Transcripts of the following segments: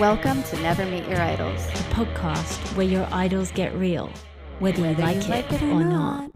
Welcome to Never Meet Your Idols. a podcast where your idols get real, whether, you, like, it or not.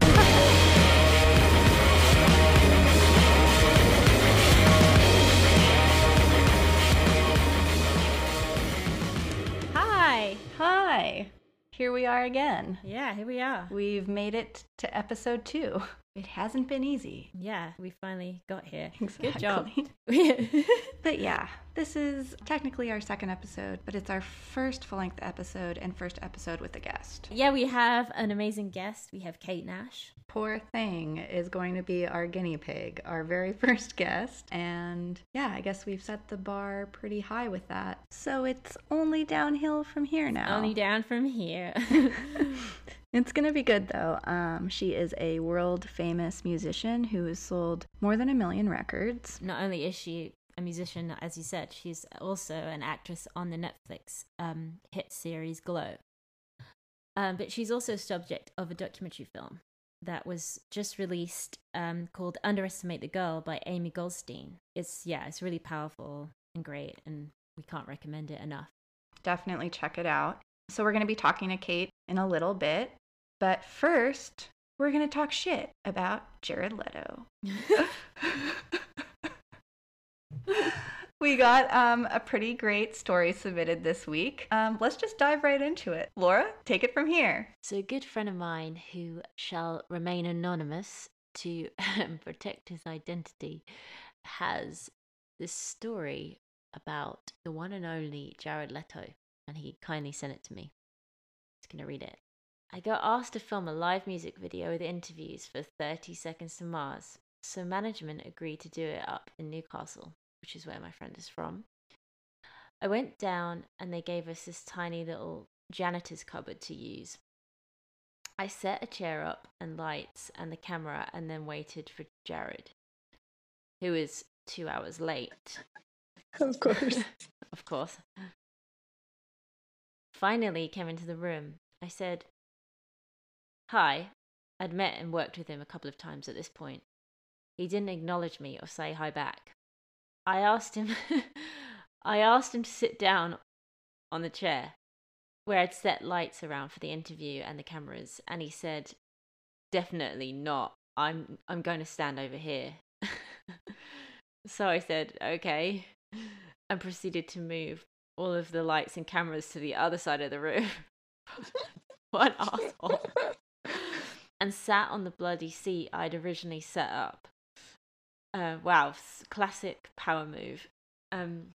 Hi. Hi. Here we are again. Yeah, here we are. We've made it to episode two. It hasn't been easy. Yeah, we finally got here. Exactly. Good job. But yeah, this is technically our second episode, but it's our first full length episode and first episode with a guest. yeah, we have an amazing guest. We have Kate Nash. Poor Thing is going to be our guinea pig, our very first guest. And yeah, I guess we've set the bar pretty high with that. So it's only downhill from here now. Only down from here. It's gonna be good though. Um, she is a world famous musician who has sold more than a million records. Not only is she a musician, as you said, she's also an actress on the Netflix um, hit series Glow. Um, but she's also subject of a documentary film that was just released um, called Underestimate the Girl by Amy Goldstein. It's, yeah, it's really powerful and great, and we can't recommend it enough. Definitely check it out. So we're gonna be talking to Kate in a little bit, but first we're gonna talk shit about Jared Leto. we got um, a pretty great story submitted this week. Um, let's just dive right into it. Laura, take it from here. So, a good friend of mine who shall remain anonymous to protect his identity has this story about the one and only Jared Leto, and he kindly sent it to me. Just gonna read it. I got asked to film a live music video with interviews for 30 Seconds to Mars, so management agreed to do it up in Newcastle, which is where my friend is from. I went down and they gave us this tiny little janitor's cupboard to use. I set a chair up and lights and the camera and then waited for Jared, who is two hours late. Of course. of course. Finally, he came into the room. I said, Hi. I'd met and worked with him a couple of times at this point. He didn't acknowledge me or say hi back. I asked him I asked him to sit down on the chair where I'd set lights around for the interview and the cameras and he said, "Definitely not. I'm I'm going to stand over here." so I said, "Okay." And proceeded to move all of the lights and cameras to the other side of the room. what an asshole. And sat on the bloody seat I'd originally set up. Uh, wow, classic power move. Um,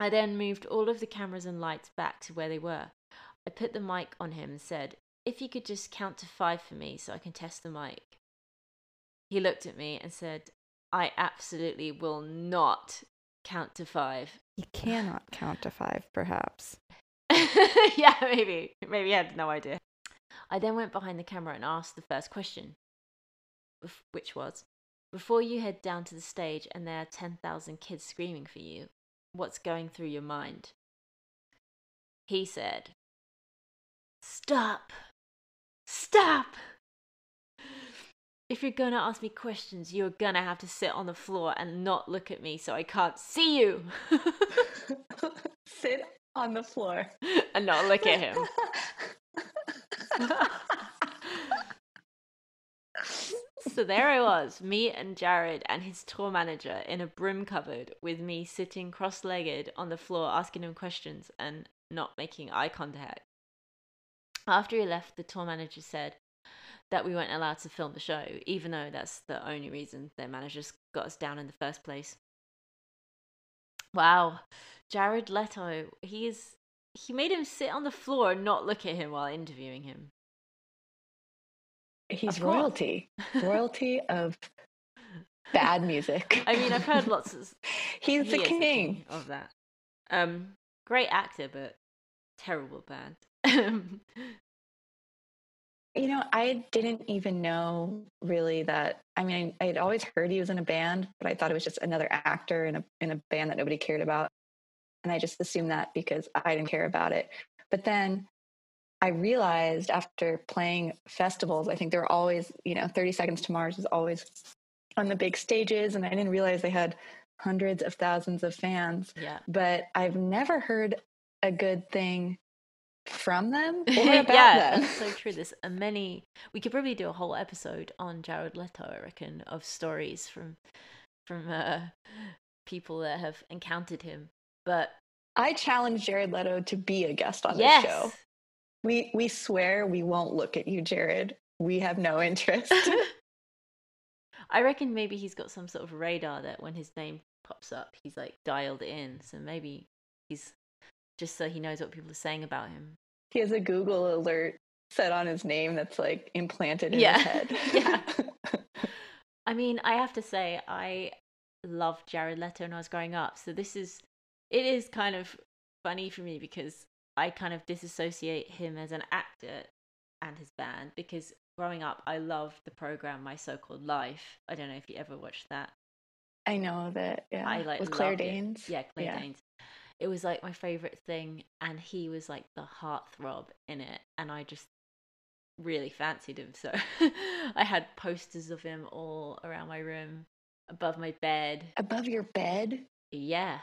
I then moved all of the cameras and lights back to where they were. I put the mic on him and said, If you could just count to five for me so I can test the mic. He looked at me and said, I absolutely will not count to five. You cannot count to five, perhaps. yeah, maybe. Maybe he had no idea. I then went behind the camera and asked the first question, which was Before you head down to the stage and there are 10,000 kids screaming for you, what's going through your mind? He said, Stop! Stop! If you're gonna ask me questions, you're gonna have to sit on the floor and not look at me so I can't see you! Sit on the floor. and not look at him. so there I was, me and Jared and his tour manager in a broom cupboard with me sitting cross legged on the floor asking him questions and not making eye contact. After he left, the tour manager said that we weren't allowed to film the show, even though that's the only reason their managers got us down in the first place. Wow. Jared Leto, he is he made him sit on the floor and not look at him while interviewing him. He's royalty. royalty of bad music. I mean, I've heard lots of He's he the is king. of that. Um, great actor, but terrible band. You know, I didn't even know really that. I mean, I had always heard he was in a band, but I thought it was just another actor in a in a band that nobody cared about, and I just assumed that because I didn't care about it. But then I realized after playing festivals, I think there were always, you know, Thirty Seconds to Mars was always on the big stages, and I didn't realize they had hundreds of thousands of fans. yeah. But I've never heard a good thing from them or about yeah, them. that's so true. There's a many. We could probably do a whole episode on Jared Leto. I reckon of stories from from uh, people that have encountered him. But I challenge Jared Leto to be a guest on yes, this show. We we swear we won't look at you, Jared. We have no interest. I reckon maybe he's got some sort of radar that when his name pops up, he's like dialed in. So maybe he's just so he knows what people are saying about him. he has a Google alert set on his name that's like implanted in Yeah. his head. Yeah. I mean, I have to say, I loved Jared Leto when I was growing up. So this is, it is kind of funny for me because I kind of disassociate him as an actor and his band because growing up, I loved the program My So Called Life. I don't know if you ever watched that. I know that. Yeah, I like with Claire loved it. Danes. Yeah, Claire Yeah. Danes. It was like my favorite thing, and he was like the heartthrob in it, and I just really fancied him. So I had posters of him all around my room, above my bed. Above your bed, Yeah,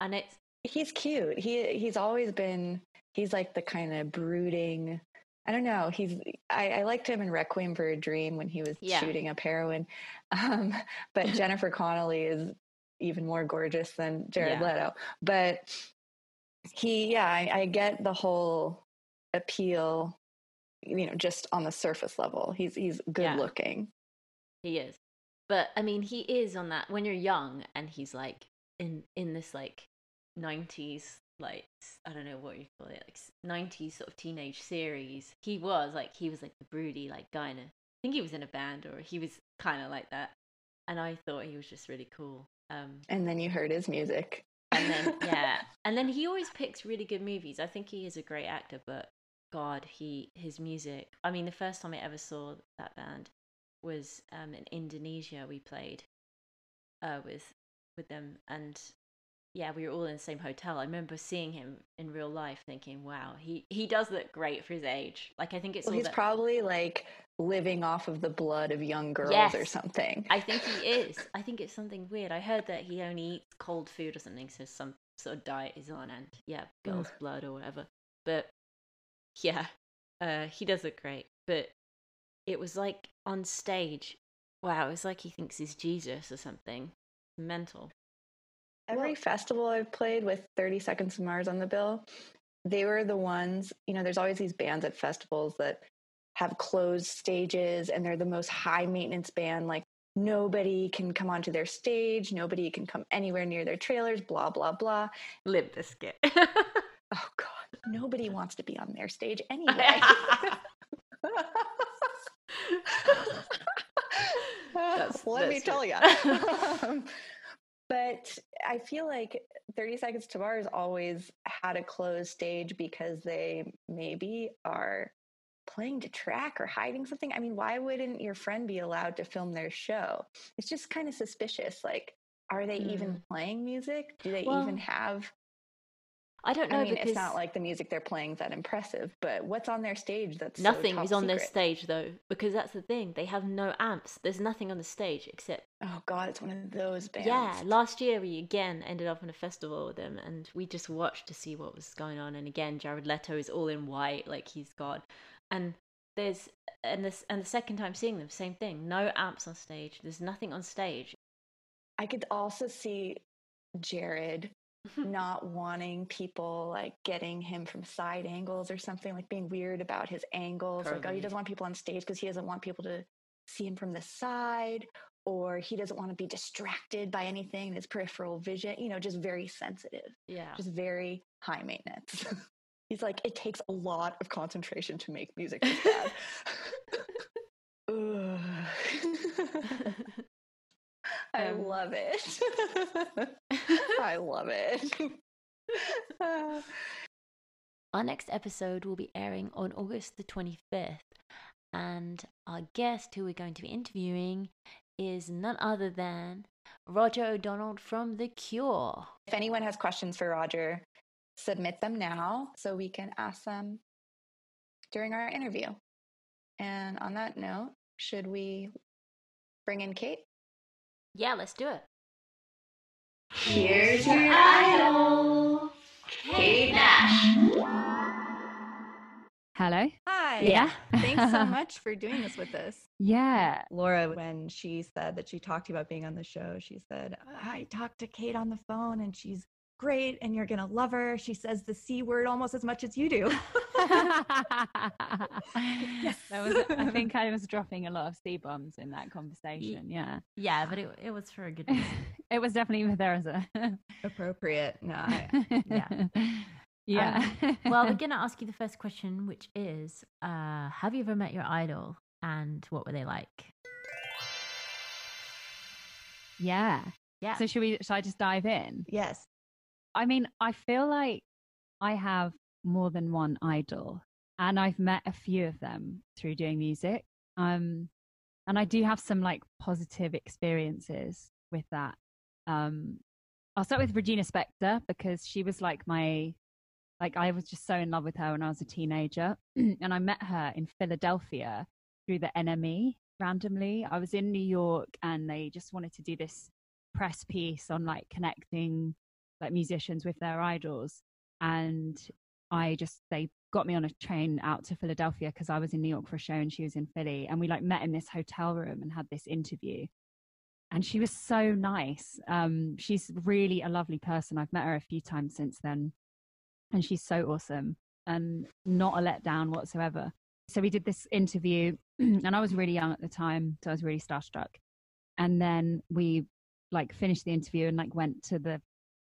and it's he's cute. He he's always been. He's like the kind of brooding. I don't know. He's. I, I liked him in Requiem for a Dream when he was Yeah. shooting up heroin. Um, but Jennifer Connelly is even more gorgeous than Jared Yeah. Leto. But he, yeah, I, I get the whole appeal. You know, just on the surface level, he's he's good Yeah. looking. he is, but I mean, he is on that when you're young, and he's like in in this like '90s like I don't know what you call it, like '90s sort of teenage series. He was like he was like the broody like guy in a, I think he was in a band or he was kind of like that, and I thought he was just really cool. Um, And then you heard his music. and then yeah, and then he always picks really good movies. I think he is a great actor, but God, he his music. I mean, the first time I ever saw that band was um, in Indonesia. We played uh, with with them, and yeah, we were all in the same hotel. I remember seeing him in real life, thinking, "Wow, he he does look great for his age." Like I think it's Well, he's that- probably like living off of the blood of young girls or something. I think he is. I think it's something weird. I heard that he only eats cold food or something, so some sort of diet is on, and yeah, girl's blood or whatever. But yeah, uh, he does look great. But it was like on stage, wow, it's like he thinks he's Jesus or something. Mental. Every festival I've played with 30 Seconds to Mars on the bill, they were the ones, you know, there's always these bands at festivals that have closed stages and they're the most high maintenance band. Like nobody can come onto their stage, nobody can come anywhere near their trailers, blah, blah, blah. Limp Bizkit. Oh, God. Nobody wants to be on their stage anyway. That's- Let me tell you. But I feel like 30 Seconds to Mars always had a closed stage because they maybe are playing to track or hiding something. I mean, why wouldn't your friend be allowed to film their show? It's just kind of suspicious. Like, are they even mm. playing music? Do they. Well, even have? I don't know I mean, because it's not like the music they're playing is that impressive, but what's on their stage that's so nothing top is on their stage though, because that's the thing. They have no amps. There's nothing on the stage except Oh God, it's one of those bands. Yeah, last year we again ended up on a festival with them, and we just watched to see what was going on. And again, Jared Leto is all in white, like he's God. And there's and this and the second time seeing them, same thing. No amps on stage. There's nothing on stage. I could also see Jared not wanting people like getting him from side angles or something, like being weird about his angles. Like, oh, he doesn't want people on stage because he doesn't want people to see him from the side, or he doesn't want to be distracted by anything in his peripheral vision. You know, just very sensitive, Yeah. just very high maintenance. He's like, it takes a lot of concentration to make music this bad. I Um, love it. I love it. Our next episode will be airing on August the 25th, and our guest who we're going to be interviewing is none other than Roger O'Donnell from The Cure. if anyone has questions for Roger, submit them now so we can ask them during our interview. And on that note, should we bring in Kate? Yeah, let's do it. Here's your idol, Kate Nash. Hello. Hi. Yeah. Thanks so much for doing this with us. Yeah. Laura, when she said that she talked to you about being on the show, she said, I talked to Kate on the phone and she's great and you're going to love her. She says the C word almost as much as you do. That was, I think I was dropping a lot of C bombs in that conversation. Yeah. Yeah, but it, it was for a good reason. It was definitely there as a. Appropriate. No, I, yeah. Yeah. well, we're going to ask you the first question, which is uh, Have you ever met your idol and what were they like? yeah. Yeah. So should we? Should I just dive in? yes. I mean, I feel like I have more than one idol, and I've met a few of them through doing music. Um, and I do have some like positive experiences with that. Um, I'll start with Regina Spektor because she was like my, like I was just so in love with her when I was a teenager, and I met her in Philadelphia through the NME randomly. I was in New York, and they just wanted to do this press piece on like connecting like musicians with their idols. And i just they got me on a train out to philadelphia because i was in new york for a show and she was in philly. And we like met in this hotel room and had this interview. And she was so nice. Um she's really a lovely person. I've met her a few times since then and she's so awesome and not a letdown whatsoever so we did this interview and i was really young at the time so i was really starstruck and then we like finished the interview and like went to the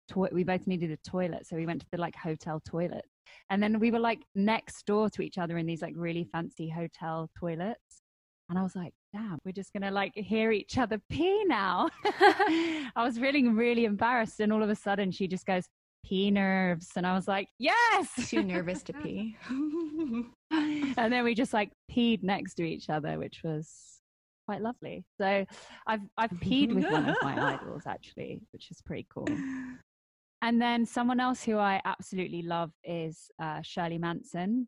toilet. We both needed a toilet, so we went to the like hotel toilet, and then we were like next door to each other in these like really fancy hotel toilets. And I was like, damn, we're just gonna like hear each other pee now. I was feeling really embarrassed, and all of a sudden she just goes, pee nerves. And I was like, yes. Too nervous to pee. and then we just like peed next to each other, which was quite lovely. So I've I've peed with one of my idols actually, which is pretty cool. And then someone else who I absolutely love is uh, Shirley Manson,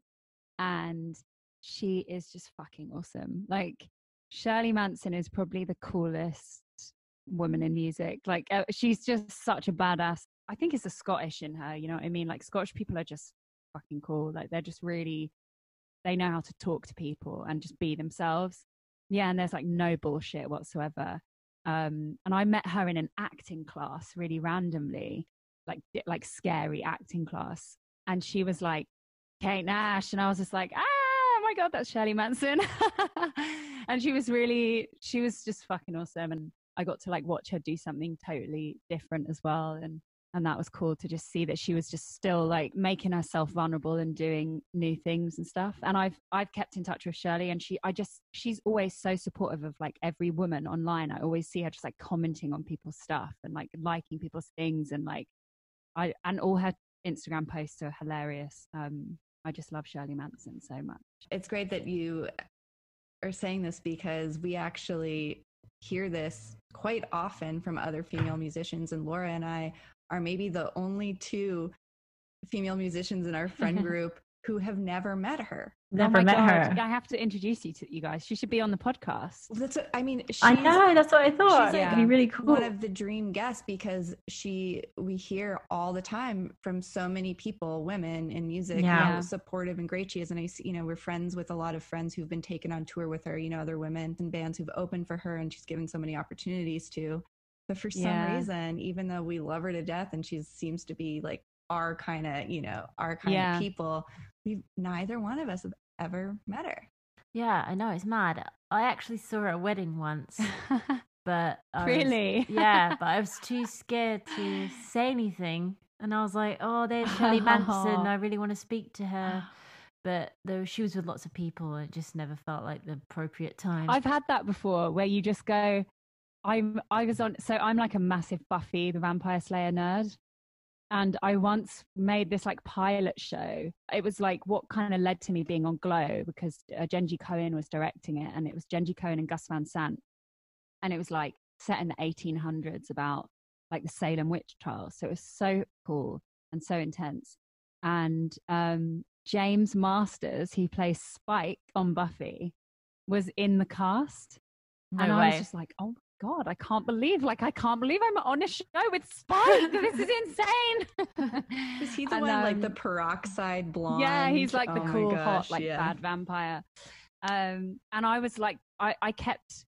and she is just fucking awesome. Like Shirley Manson is probably the coolest woman in music. Like uh, she's just such a badass. I think it's the Scottish in her. You know what I mean? Like Scottish people are just fucking cool. Like they're just really they know how to talk to people and just be themselves. Yeah, and there's like no bullshit whatsoever. Um, and I met her in an acting class really randomly, like like scary acting class, and she was like Kate Nash, and I was just like, ah, oh my god, that's Shirley Manson. and she was really, she was just fucking awesome, and I got to like watch her do something totally different as well, and and that was cool to just see that she was just still like making herself vulnerable and doing new things and stuff. And i've i've kept in touch with shirley and she i just she's always so supportive of like every woman online. I always see her just like commenting on people's stuff and like liking people's things and like i and all her instagram posts are hilarious. Um i just love shirley manson so much. It's great that you are saying this because we actually hear this quite often from other female musicians and Laura and I are maybe the only two female musicians in our friend group who have never met her. Never oh met God. her. I have to introduce you to you guys. She should be on the podcast. That's what, I mean, she's, I know. That's what I thought. she's It'd like be really cool. one of the dream guests because she we hear all the time from so many people, women in music, Yeah. how supportive and great she is. And I see, you know, we're friends with a lot of friends who've been taken on tour with her, you know, other women and bands who've opened for her and she's given so many opportunities to. But for some Yeah. reason, even though we love her to death and she seems to be like our kind of, you know, our kind Yeah. of people, we've neither one of us have ever met her. Yeah, I know it's mad. I actually saw her at a wedding once, but I was- really? yeah, but I was too scared to say anything, and I was like, "Oh, there's Shirley Manson. I really want to speak to her." But though she was with lots of people, it just never felt like the appropriate time. I've had that before where you just go, I'm I was on so I'm like a massive Buffy the Vampire Slayer nerd. And I once made this like pilot show. It was like what kind of led to me being on Glow because uh, Jenji Kohan was directing it, and it was Jenji Kohan and Gus Van Sant, and it was like set in the 1800s about like the Salem witch trials. So it was so cool and so intense. And um, James Marsters, he plays Spike on Buffy, was in the cast. no and way. I was just like, oh God, I can't believe, like, I can't believe I'm on a show with Spike. this is insane. Is he the And, one like the um, peroxide blonde? Yeah, he's like the Oh cool, gosh, hot, like yeah. bad vampire. Um, and I was like, I, I kept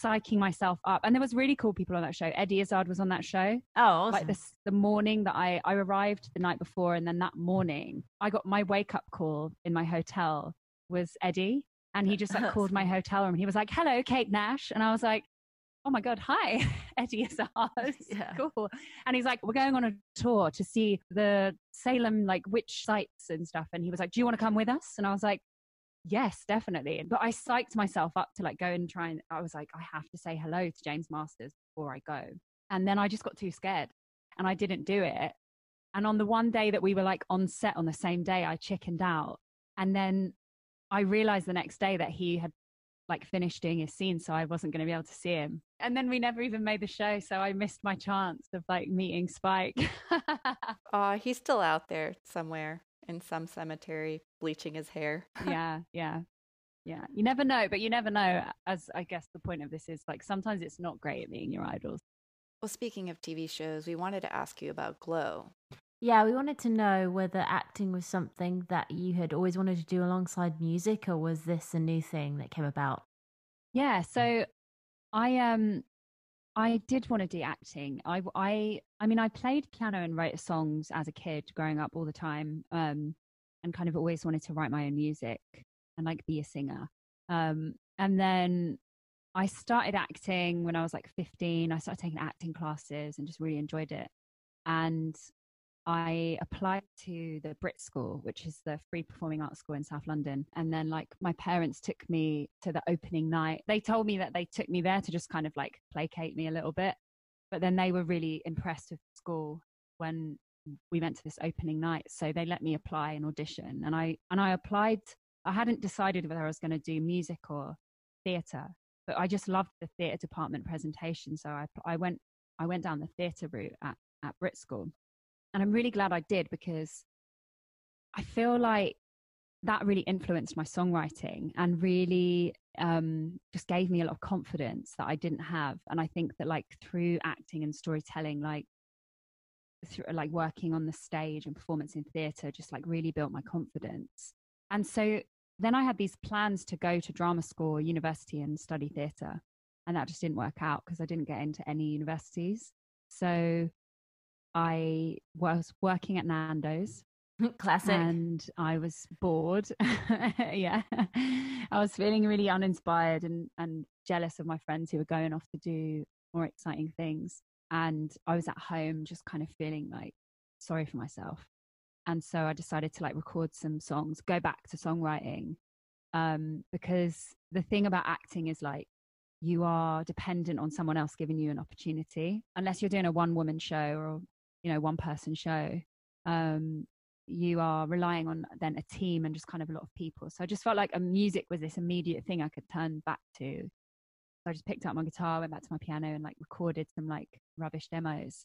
psyching myself up. And there was really cool people on that show. Eddie Izzard was on that show. oh, awesome. Like this, the morning that I, I arrived the night before, and then that morning I got my wake up call in my hotel was Eddie, and he just like called my hotel room. He was like, "Hello, Kate Nash," and I was like, "Oh my god, hi, Eddie Izzard, Yeah. cool." And he's like, "We're going on a tour to see the Salem like witch sites and stuff," and he was like, "Do you want to come with us?" And I was like. Yes, definitely. But I psyched myself up to like go and try and I was like, I have to say hello to James Marsters before I go. And then I just got too scared and I didn't do it. And on the one day that we were like on set on the same day, I chickened out. And then I realized the next day that he had like finished doing his scene, so I wasn't going to be able to see him. And then we never even made the show, so I missed my chance of like meeting Spike. Uh, he's still out there somewhere in some cemetery bleaching his hair. yeah, yeah. Yeah, you never know, but you never know. As I guess the point of this is like sometimes it's not great at meeting your idols. Well, speaking of TV shows, we wanted to ask you about Glow. Yeah, we wanted to know whether acting was something that you had always wanted to do alongside music, or was this a new thing that came about? Yeah, so I um I did want to do acting. I I I mean I played piano and wrote songs as a kid growing up all the time. Um and kind of always wanted to write my own music and like be a singer. Um and then I started acting when I was like 15. I started taking acting classes and just really enjoyed it. And I applied to the Brit School, which is the free performing arts school in South London. And then, like, my parents took me to the opening night. They told me that they took me there to just kind of like placate me a little bit. But then they were really impressed with school when we went to this opening night. So they let me apply and audition. And I, and I applied. I hadn't decided whether I was going to do music or theatre, but I just loved the theatre department presentation. So I, I went, I went down the theatre route at, at Brit School and I'm really glad I did because I feel like that really influenced my songwriting and really um, just gave me a lot of confidence that I didn't have. And I think that like through acting and storytelling, like through like working on the stage and performance in theatre, just like really built my confidence. And so then I had these plans to go to drama school university and study theatre. And that just didn't work out because I didn't get into any universities. So I was working at Nando's Classic. and I was bored. yeah. I was feeling really uninspired and, and jealous of my friends who were going off to do more exciting things. And I was at home just kind of feeling like sorry for myself. And so I decided to like record some songs, go back to songwriting. Um, because the thing about acting is like you are dependent on someone else giving you an opportunity, unless you're doing a one woman show or, you know, one person show. Um, you are relying on then a team and just kind of a lot of people. So I just felt like a music was this immediate thing I could turn back to. So I just picked up my guitar, went back to my piano and like recorded some like rubbish demos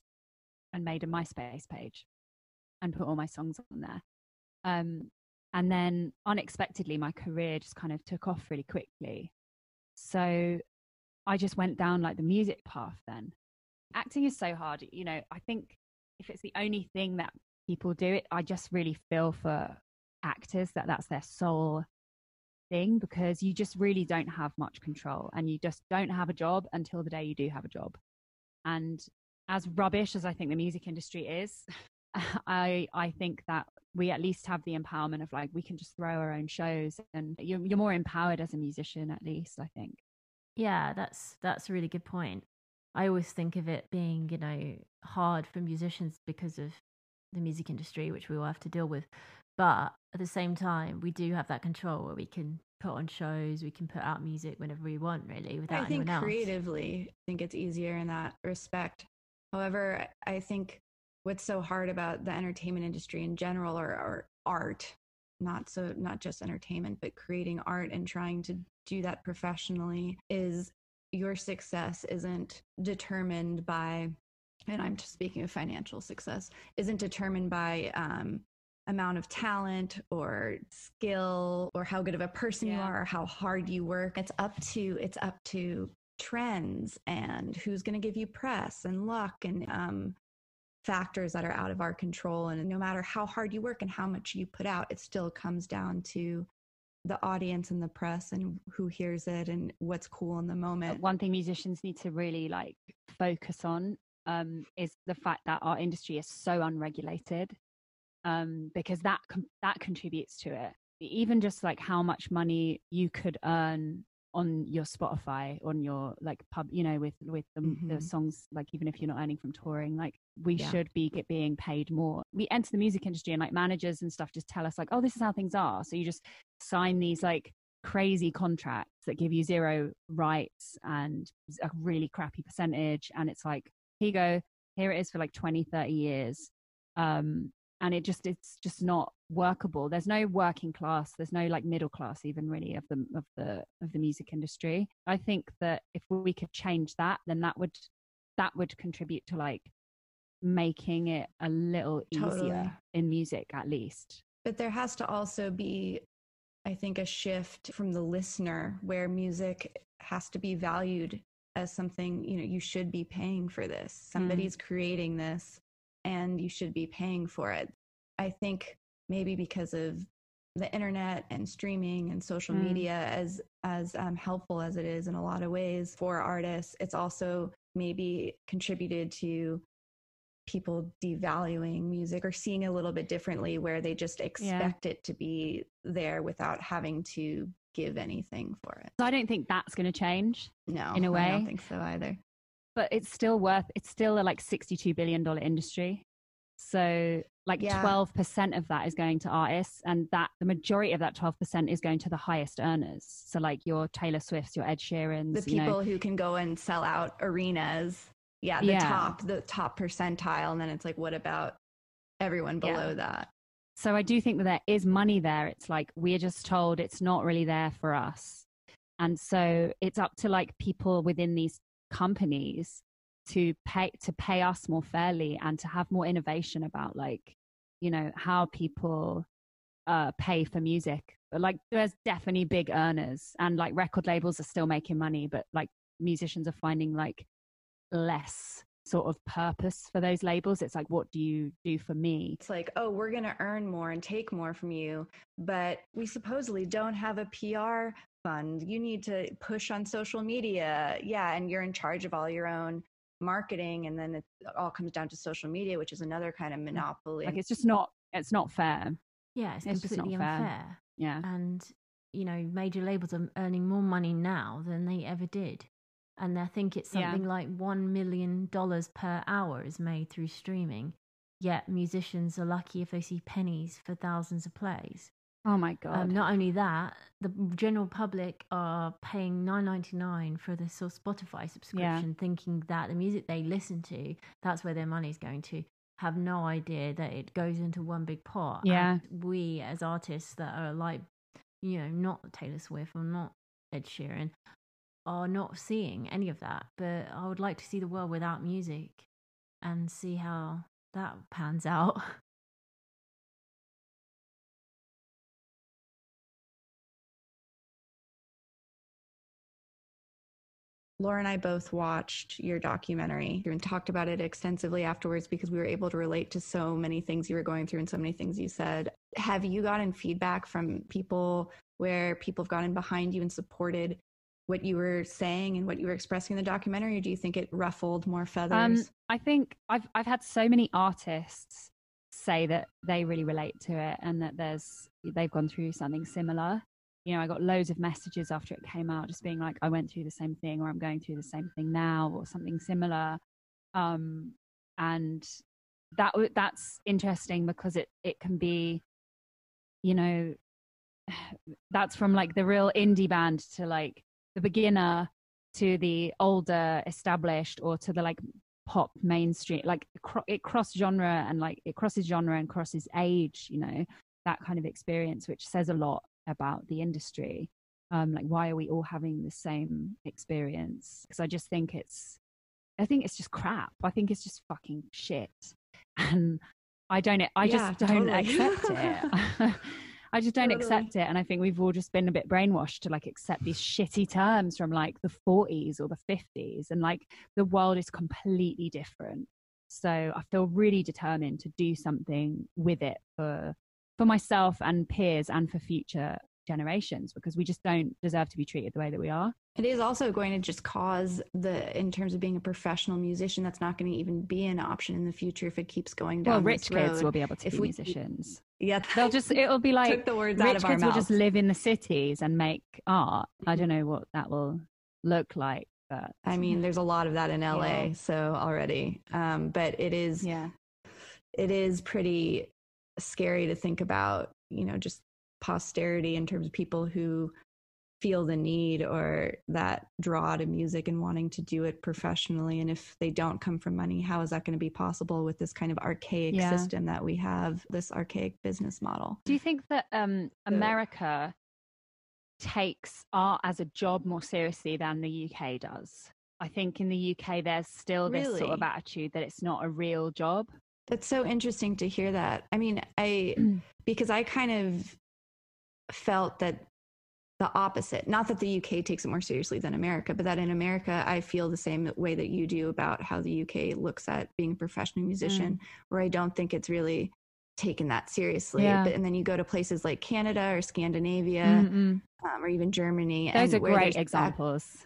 and made a MySpace page and put all my songs on there. Um, And then unexpectedly, my career just kind of took off really quickly. So I just went down like the music path then. Acting is so hard. You know, I think if it's the only thing that people do it, I just really feel for actors that that's their sole thing because you just really don't have much control and you just don't have a job until the day you do have a job. And as rubbish as I think the music industry is, I I think that we at least have the empowerment of like we can just throw our own shows and you're you're more empowered as a musician at least I think. Yeah, that's that's a really good point. I always think of it being, you know, hard for musicians because of the music industry, which we all have to deal with. But at the same time, we do have that control where we can put on shows, we can put out music whenever we want, really, without I think anyone else. creatively, I think it's easier in that respect. However, I think what's so hard about the entertainment industry in general or, or art, not so not just entertainment, but creating art and trying to do that professionally is your success isn't determined by and I'm just speaking of financial success, isn't determined by um, amount of talent or skill or how good of a person you are or how hard you work. It's up to it's up to trends and who's going to give you press and luck and um, factors that are out of our control. And no matter how hard you work and how much you put out, it still comes down to the audience and the press and who hears it and what's cool in the moment. One thing musicians need to really like focus on um, is the fact that our industry is so unregulated um, because that com- that contributes to it. Even just like how much money you could earn on your Spotify, on your like pub, you know, with with the, the Mhm. songs, like even if you're not earning from touring, like we Yeah. should be get, being paid more. We enter the music industry and like managers and stuff just tell us like, oh, this is how things are. So you just sign these like crazy contracts that give you zero rights and a really crappy percentage and it's like here you go. Here it is for like 20 30 years. Um and it just it's just not workable. There's no working class there's no like middle class even really of the of the of the music industry. I think that if we could change that then that would that would contribute to like making it a little easier Totally. in music at least. But there has to also be, I think, a shift from the listener where music has to be valued as something, you know, you should be paying for this. Somebody's creating this and you should be paying for it. I think maybe because of the internet and streaming and social Mm. media as as um, helpful as it is in a lot of ways for artists it's also maybe contributed to people devaluing music or seeing a little bit differently where they just expect it to be there without having to give anything for it. so i don't think that's going to change No, In a way. I don't think so either. but it's still worth it's still a like 62 billion dollar industry so like Yeah. 12% of that is going to artists and that the majority of that 12% is going to the highest earners so like your taylor swifts your ed sheerans The you know. people who can go and sell out arenas, yeah, the Yeah. top, the top percentile, and then it's like, what about everyone Yeah. below that? so i do think that there is money there it's like we're just told it's not really there for us and so it's up to like people within these companies to pay to pay us more fairly and to have more innovation about like you know how people uh pay for music but like there's definitely big earners and like record labels are still making money but like musicians are finding like less sort of purpose for those labels it's like what do you do for me It's like, oh, we're going to earn more and take more from you, but we supposedly don't have a PR fund. You need to push on social media. Yeah. And you're in charge of all your own marketing. And then it all comes down to social media, which is another kind of mm. monopoly. like it's just not it's not fair Yeah, it's, It's just not completely fair. unfair. yeah And, you know, major labels are earning more money now than they ever did. And I think it's Yeah. something like $1 million per hour is made through streaming. Yet musicians are lucky if they see pennies for thousands of plays. oh my god Um, not only that, the general public are paying nine ninety nine for sort of Spotify subscription, thinking that the music they listen to, that's where their money's going to. Have no idea that it goes into one big pot. Yeah. And we as artists that are like, you know, not Taylor Swift or not Ed Sheeran, are not seeing any of that. But I would like to see the world without music and see how that pans out. Laura and I both watched your documentary and talked about it extensively afterwards because we were able to relate to so many things you were going through and so many things you said. Have you gotten feedback from people where people have gotten behind you and supported what you were saying and what you were expressing in the documentary, or do you think it ruffled more feathers? Um, I think I've I've had so many artists say that they really relate to it and that there's they've gone through something similar you know, I got loads of messages after it came out, just being like, I went through the same thing, or I'm going through the same thing now, or something similar. Um, and that that's interesting because it it can be, you know, that's from like the real indie band to like the beginner to the older established or to the like pop mainstream like it cross genre and like it crosses genre and crosses age you know that kind of experience which says a lot about the industry. Um, like why are we all having the same experience? Because i just think it's i think it's just crap. I think it's just fucking shit. And i don't i yeah, just don't totally. accept it I just don't totally. accept it. And I think we've all just been a bit brainwashed to like accept these shitty terms from like the 40s or the 50s. And like the world is completely different. So I feel really determined to do something with it for for myself and peers and for future generations because we just don't deserve to be treated the way that we are. It is also going to just cause the, in terms of being a professional musician, that's not going to even be an option in the future if it keeps going down. Well, rich kids will be able to if be we, musicians. Yeah, they'll just it'll be like the words rich kids will just live in the cities and make art. I don't know what that will look like, but I mean, there's a lot of that in LA, yeah. so already. Um, but it is, yeah, it is pretty scary to think about, you know, just posterity in terms of people who feel the need or that draw to music and wanting to do it professionally and if they don't come from money how is that going to be possible with this kind of archaic yeah. system that we have this archaic business model do you think that um, america takes art as a job more seriously than the uk does i think in the uk there's still this really? sort of attitude that it's not a real job that's so interesting to hear that. I mean, I because I kind of felt that the opposite. Not that the UK takes it more seriously than America, but that in America, I feel the same way that you do about how the UK looks at being a professional musician, mm. where I don't think it's really taken that seriously. Yeah. But, and then you go to places like Canada or Scandinavia um, or even Germany. Those are great examples.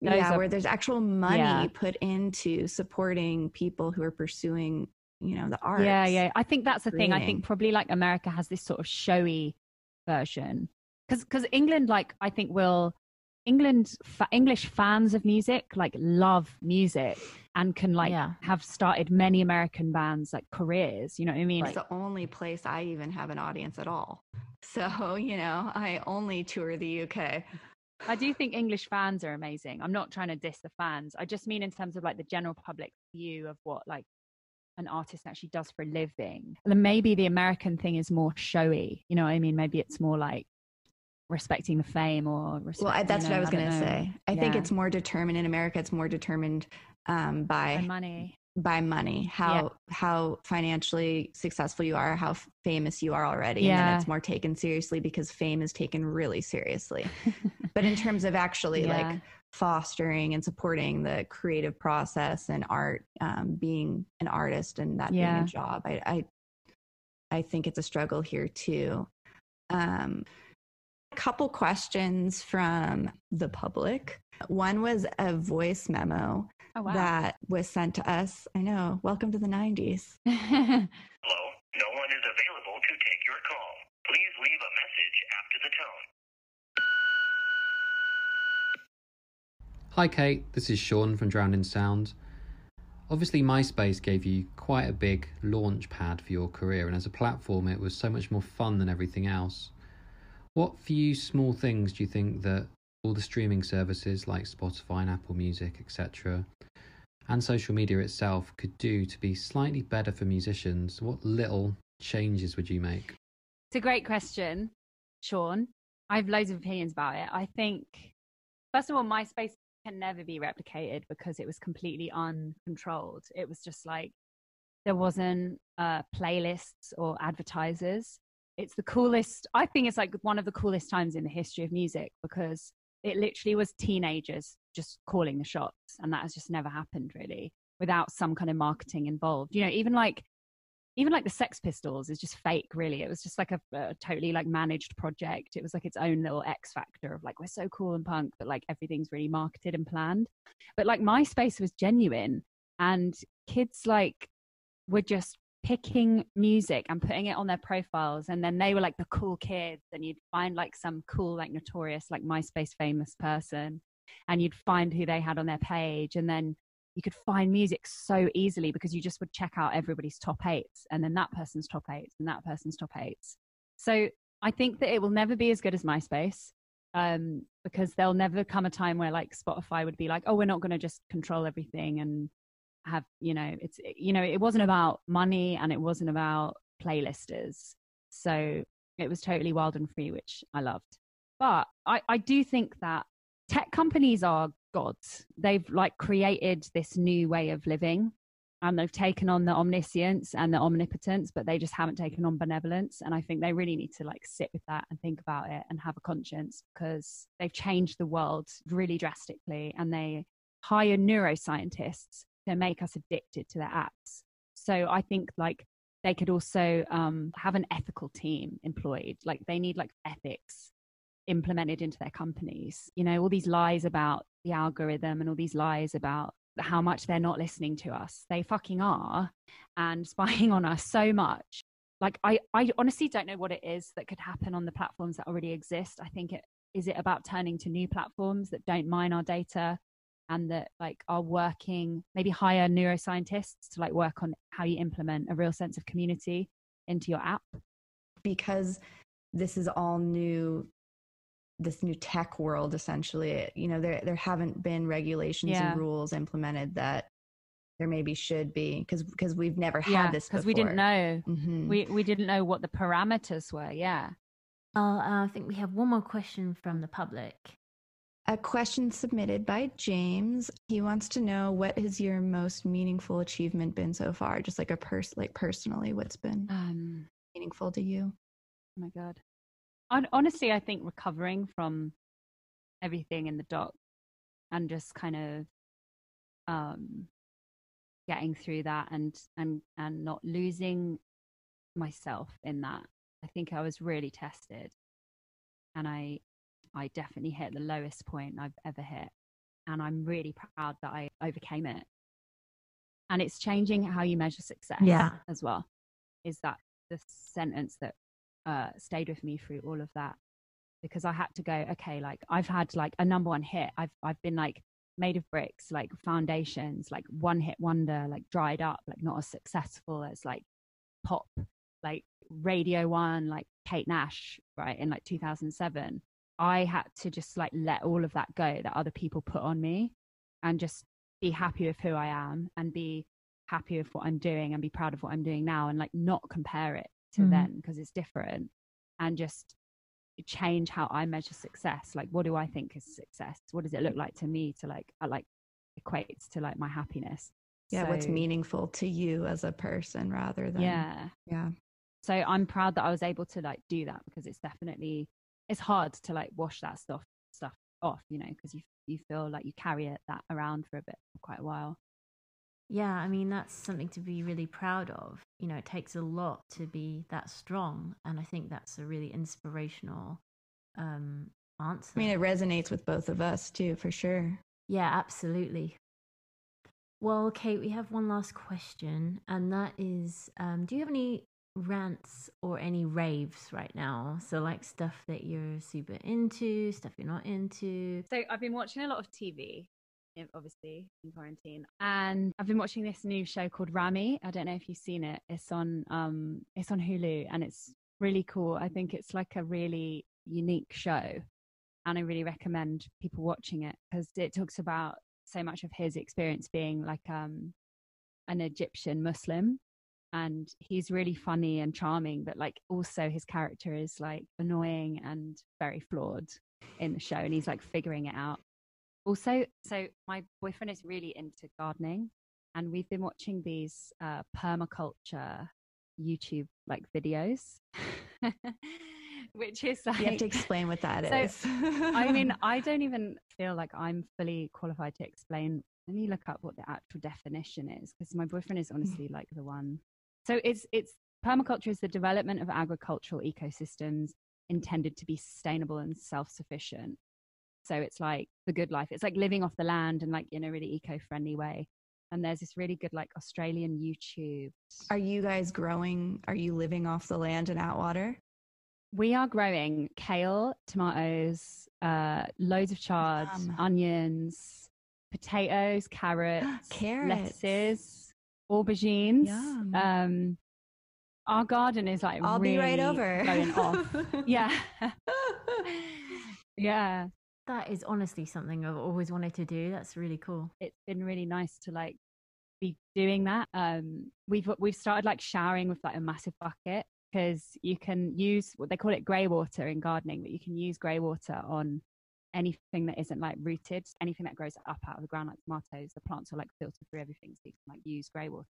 Those yeah, are, where there's actual money yeah. put into supporting people who are pursuing you know the art yeah yeah i think that's the thing i think probably like america has this sort of showy version because because england like i think will england fa- english fans of music like love music and can like yeah. have started many american bands like careers you know what i mean it's the only place i even have an audience at all so you know i only tour the uk I do think English fans are amazing. I'm not trying to diss the fans. I just mean in terms of like the general public view of what like an artist actually does for a living. And maybe the American thing is more showy. You know what I mean? Maybe it's more like respecting the fame or well I, that's you know, what i was going to say i yeah. think it's more determined in america it's more determined um, by, by, money by money how yeah. how financially successful you are how famous you are already yeah. and then it's more taken seriously because fame is taken really seriously but in terms of actually like fostering and supporting the creative process and art um, being an artist and that yeah. being a job. I, I, I think it's a struggle here too. Um, a couple questions from the public. One was a voice memo oh, wow. that was sent to us. I know. Welcome to the 90s hello no one is available to take your call please leave a message after the tone Hi Kate, this is Sean from Drowned in Sound. Obviously, MySpace gave you quite a big launch pad for your career, and as a platform, it was so much more fun than everything else. What few small things do you think that all the streaming services like Spotify and Apple Music, etc., and social media itself could do to be slightly better for musicians? What little changes would you make? It's a great question, Sean. I have loads of opinions about it. I think, first of all, MySpace can never be replicated because it was completely uncontrolled. It was just like there wasn't uh, playlists or advertisers. It's the coolest. I think it's like one of the coolest times in the history of music because it literally was teenagers just calling the shots and that has just never happened really without some kind of marketing involved you know even like even like the sex pistols is just fake really. It was just like a, a, totally like managed project. It was like its own little x factor of like we're so cool and punk but like everything's really marketed and planned. But like myspace was genuine and kids like were just picking music and putting it on their profiles and then they were like the cool kids and you'd find like some cool like notorious like myspace famous person and you'd find who they had on their page and then you could find music so easily because you just would check out everybody's top eights and then that person's top eights and that person's top eights. So I think that it will never be as good as MySpace um, because there'll never come a time where like Spotify would be like, oh, we're not going to just control everything and have, you know, it's, you know, it wasn't about money and it wasn't about playlisters. So it was totally wild and free, which I loved. But I, I do think that tech companies are gods. They've like created this new way of living and they've taken on the omniscience and the omnipotence, but they just haven't taken on benevolence. And I think they really need to like sit with that and think about it and have a conscience because they've changed the world really drastically and they hire neuroscientists to make us addicted to their apps. So I think like they could also um, have an ethical team employed. Like they need like ethics implemented into their companies. You know, all these lies about the algorithm and all these lies about how much they're not listening to us. They fucking are and spying on us so much. Like I, I honestly don't know what it is that could happen on the platforms that already exist. I think it is it about turning to new platforms that don't mine our data and that like are working maybe hire neuroscientists to like work on how you implement a real sense of community into your app because this is all new this new tech world essentially. You know there there haven't been regulations yeah. and rules implemented that there maybe should be because because we've never had yeah, this because we didn't know. Mm-hmm. we we didn't know what the parameters were yeah. Uh, i think we have one more question from the public. A question submitted by james. He wants to know what has your most meaningful achievement been so far? Just like a person like personally what's been um, meaningful to you? Oh my god honestly, I think recovering from everything in the doc and just kind of um, getting through that and and and not losing myself in that. I think I was really tested, and I I definitely hit the lowest point I've ever hit, and I'm really proud that I overcame it. And it's changing how you measure success, yeah. as well. Is that the sentence that uh, stayed with me through all of that because I had to go, okay, like I've had like a number one hit. I've I've been like made of bricks, like foundations, like one hit wonder, like dried up, like not as successful as like pop, like Radio One, like Kate Nash, right, in like 2007. I had to just like let all of that go that other people put on me and just be happy with who I am and be happy with what I'm doing and be proud of what I'm doing now and like not compare it to mm. then because it's different and just change how I measure success. Like, what do I think is success? What does it look like to me to like, I like equates to like my happiness? Yeah. So, what's meaningful to you as a person rather than, yeah. Yeah. So I'm proud that I was able to like do that because it's definitely, it's hard to like wash that stuff, stuff off, you know, because you, you feel like you carry it that around for a bit, for quite a while. Yeah, I mean, that's something to be really proud of. You know, it takes a lot to be that strong. And I think that's a really inspirational um, answer. I mean, it resonates with both of us too, for sure. Yeah, absolutely. Well, Kate, we have one last question, and that is um, Do you have any rants or any raves right now? So, like stuff that you're super into, stuff you're not into? So, I've been watching a lot of TV obviously in quarantine. And i've been watching this new show called Ramy. I don't know if you've seen it. It's on um it's on hulu and it's really cool. I think it's like a really unique show and i really recommend people watching it because it talks about so much of his experience being like um an egyptian muslim. And he's really funny and charming but like also his character is like annoying and very flawed in the show and he's like figuring it out also so my boyfriend is really into gardening and we've been watching these uh, permaculture youtube like videos which is like you have to explain what that so, is. I mean, I don't even feel like I'm fully qualified to explain. Let me look up what the actual definition is because my boyfriend is honestly like the one. So it's it's permaculture is the development of agricultural ecosystems intended to be sustainable and self-sufficient. So it's like the good life. It's like living off the land and like in a really eco-friendly way and there's this really good like Australian YouTube. Are you guys growing? Are you living off the land in Atwater? We are growing kale, tomatoes, uh, loads of chard, Yum. onions, potatoes, carrots, carrots, lettuces, aubergines. Yum. Um, our garden is like I'll really be right over. going off. yeah. yeah that is honestly something I've always wanted to do. That's really cool. It's been really nice to like be doing that. Um, we've we've started like showering with like a massive bucket because you can use what they call it grey water in gardening, but you can use grey water on anything that isn't like rooted, anything that grows up out of the ground, like tomatoes. The plants will like filter through everything, so you can like use grey water.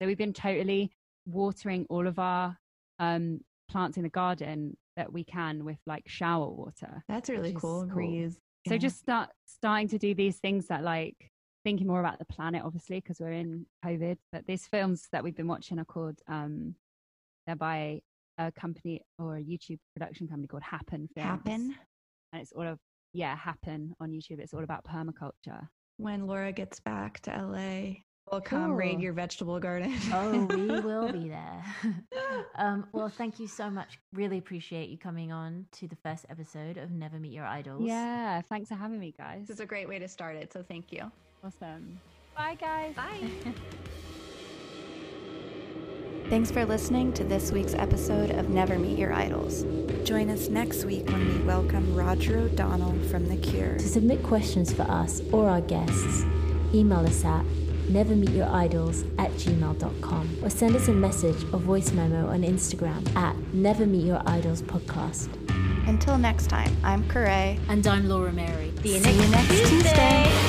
So we've been totally watering all of our um, plants in the garden that we can with like shower water. That's really cool. cool. So just start starting to do these things that like thinking more about the planet, obviously, because we're in COVID. But these films that we've been watching are called um, they're by a company or a YouTube production company called Happen Films. Happen, and it's all of yeah, Happen on YouTube. It's all about permaculture. When Laura gets back to LA, We'll come cool. raid your vegetable garden. oh, we will be there. um, well, thank you so much. Really appreciate you coming on to the first episode of Never Meet Your Idols. Yeah, thanks for having me, guys. This is a great way to start it, so thank you. Awesome. Bye, guys. Bye. Thanks for listening to this week's episode of Never Meet Your Idols. Join us next week when we welcome Roger O'Donnell from The Cure. To submit questions for us or our guests, email us at nevermeetyouridols at gmail.com or send us a message or voice memo on Instagram at Never Meet Your Idols Podcast. Until next time, I'm Corray. And I'm Laura Mary. See you next Tuesday. Tuesday.